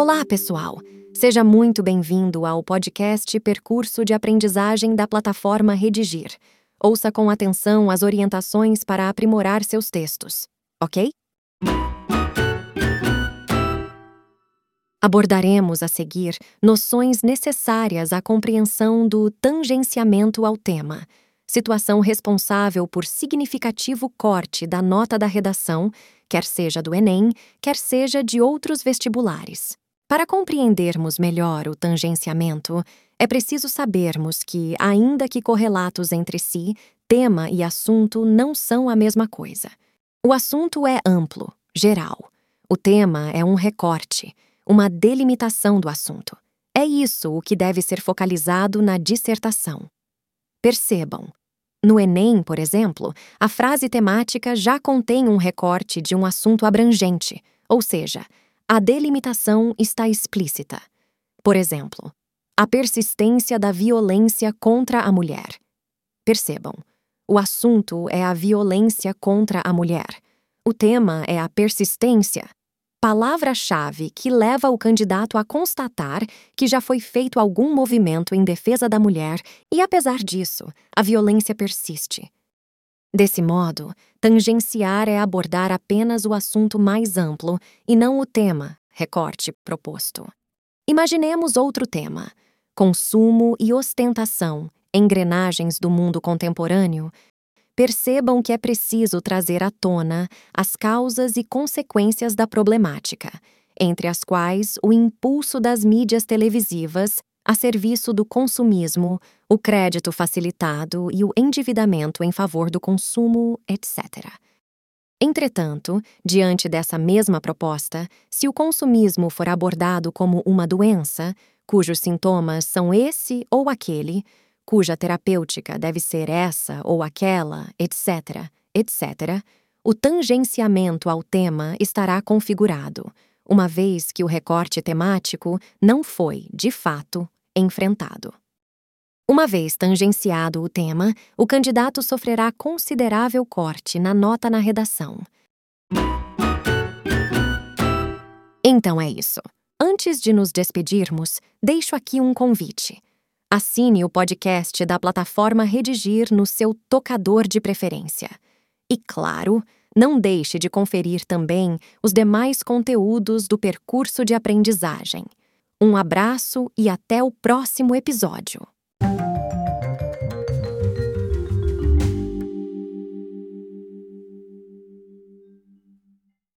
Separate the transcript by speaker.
Speaker 1: Olá, pessoal! Seja muito bem-vindo ao podcast Percurso de Aprendizagem da plataforma Redigir. Ouça com atenção as orientações para aprimorar seus textos, ok? Abordaremos a seguir noções necessárias à compreensão do tangenciamento ao tema, situação responsável por significativo corte da nota da redação, quer seja do Enem, quer seja de outros vestibulares. Para compreendermos melhor o tangenciamento, é preciso sabermos que, ainda que correlatos entre si, tema e assunto não são a mesma coisa. O assunto é amplo, geral. O tema é um recorte, uma delimitação do assunto. É isso o que deve ser focalizado na dissertação. Percebam, no Enem, por exemplo, a frase temática já contém um recorte de um assunto abrangente, ou seja, a delimitação está explícita. Por exemplo, a persistência da violência contra a mulher. Percebam, o assunto é a violência contra a mulher. O tema é a persistência. Palavra-chave que leva o candidato a constatar que já foi feito algum movimento em defesa da mulher e, apesar disso, a violência persiste. Desse modo, tangenciar é abordar apenas o assunto mais amplo e não o tema, recorte, proposto. Imaginemos outro tema: consumo e ostentação, engrenagens do mundo contemporâneo. Percebam que é preciso trazer à tona as causas e consequências da problemática, entre as quais o impulso das mídias televisivas a serviço do consumismo, o crédito facilitado e o endividamento em favor do consumo, etc. Entretanto, diante dessa mesma proposta, se o consumismo for abordado como uma doença, cujos sintomas são esse ou aquele, cuja terapêutica deve ser essa ou aquela, etc., etc., o tangenciamento ao tema estará configurado, uma vez que o recorte temático não foi, de fato, enfrentado. Uma vez tangenciado o tema, o candidato sofrerá considerável corte na nota na redação. Então é isso. Antes de nos despedirmos, deixo aqui um convite. Assine o podcast da plataforma Redigir no seu tocador de preferência. E, claro, não deixe de conferir também os demais conteúdos do percurso de aprendizagem. Um abraço e até o próximo episódio.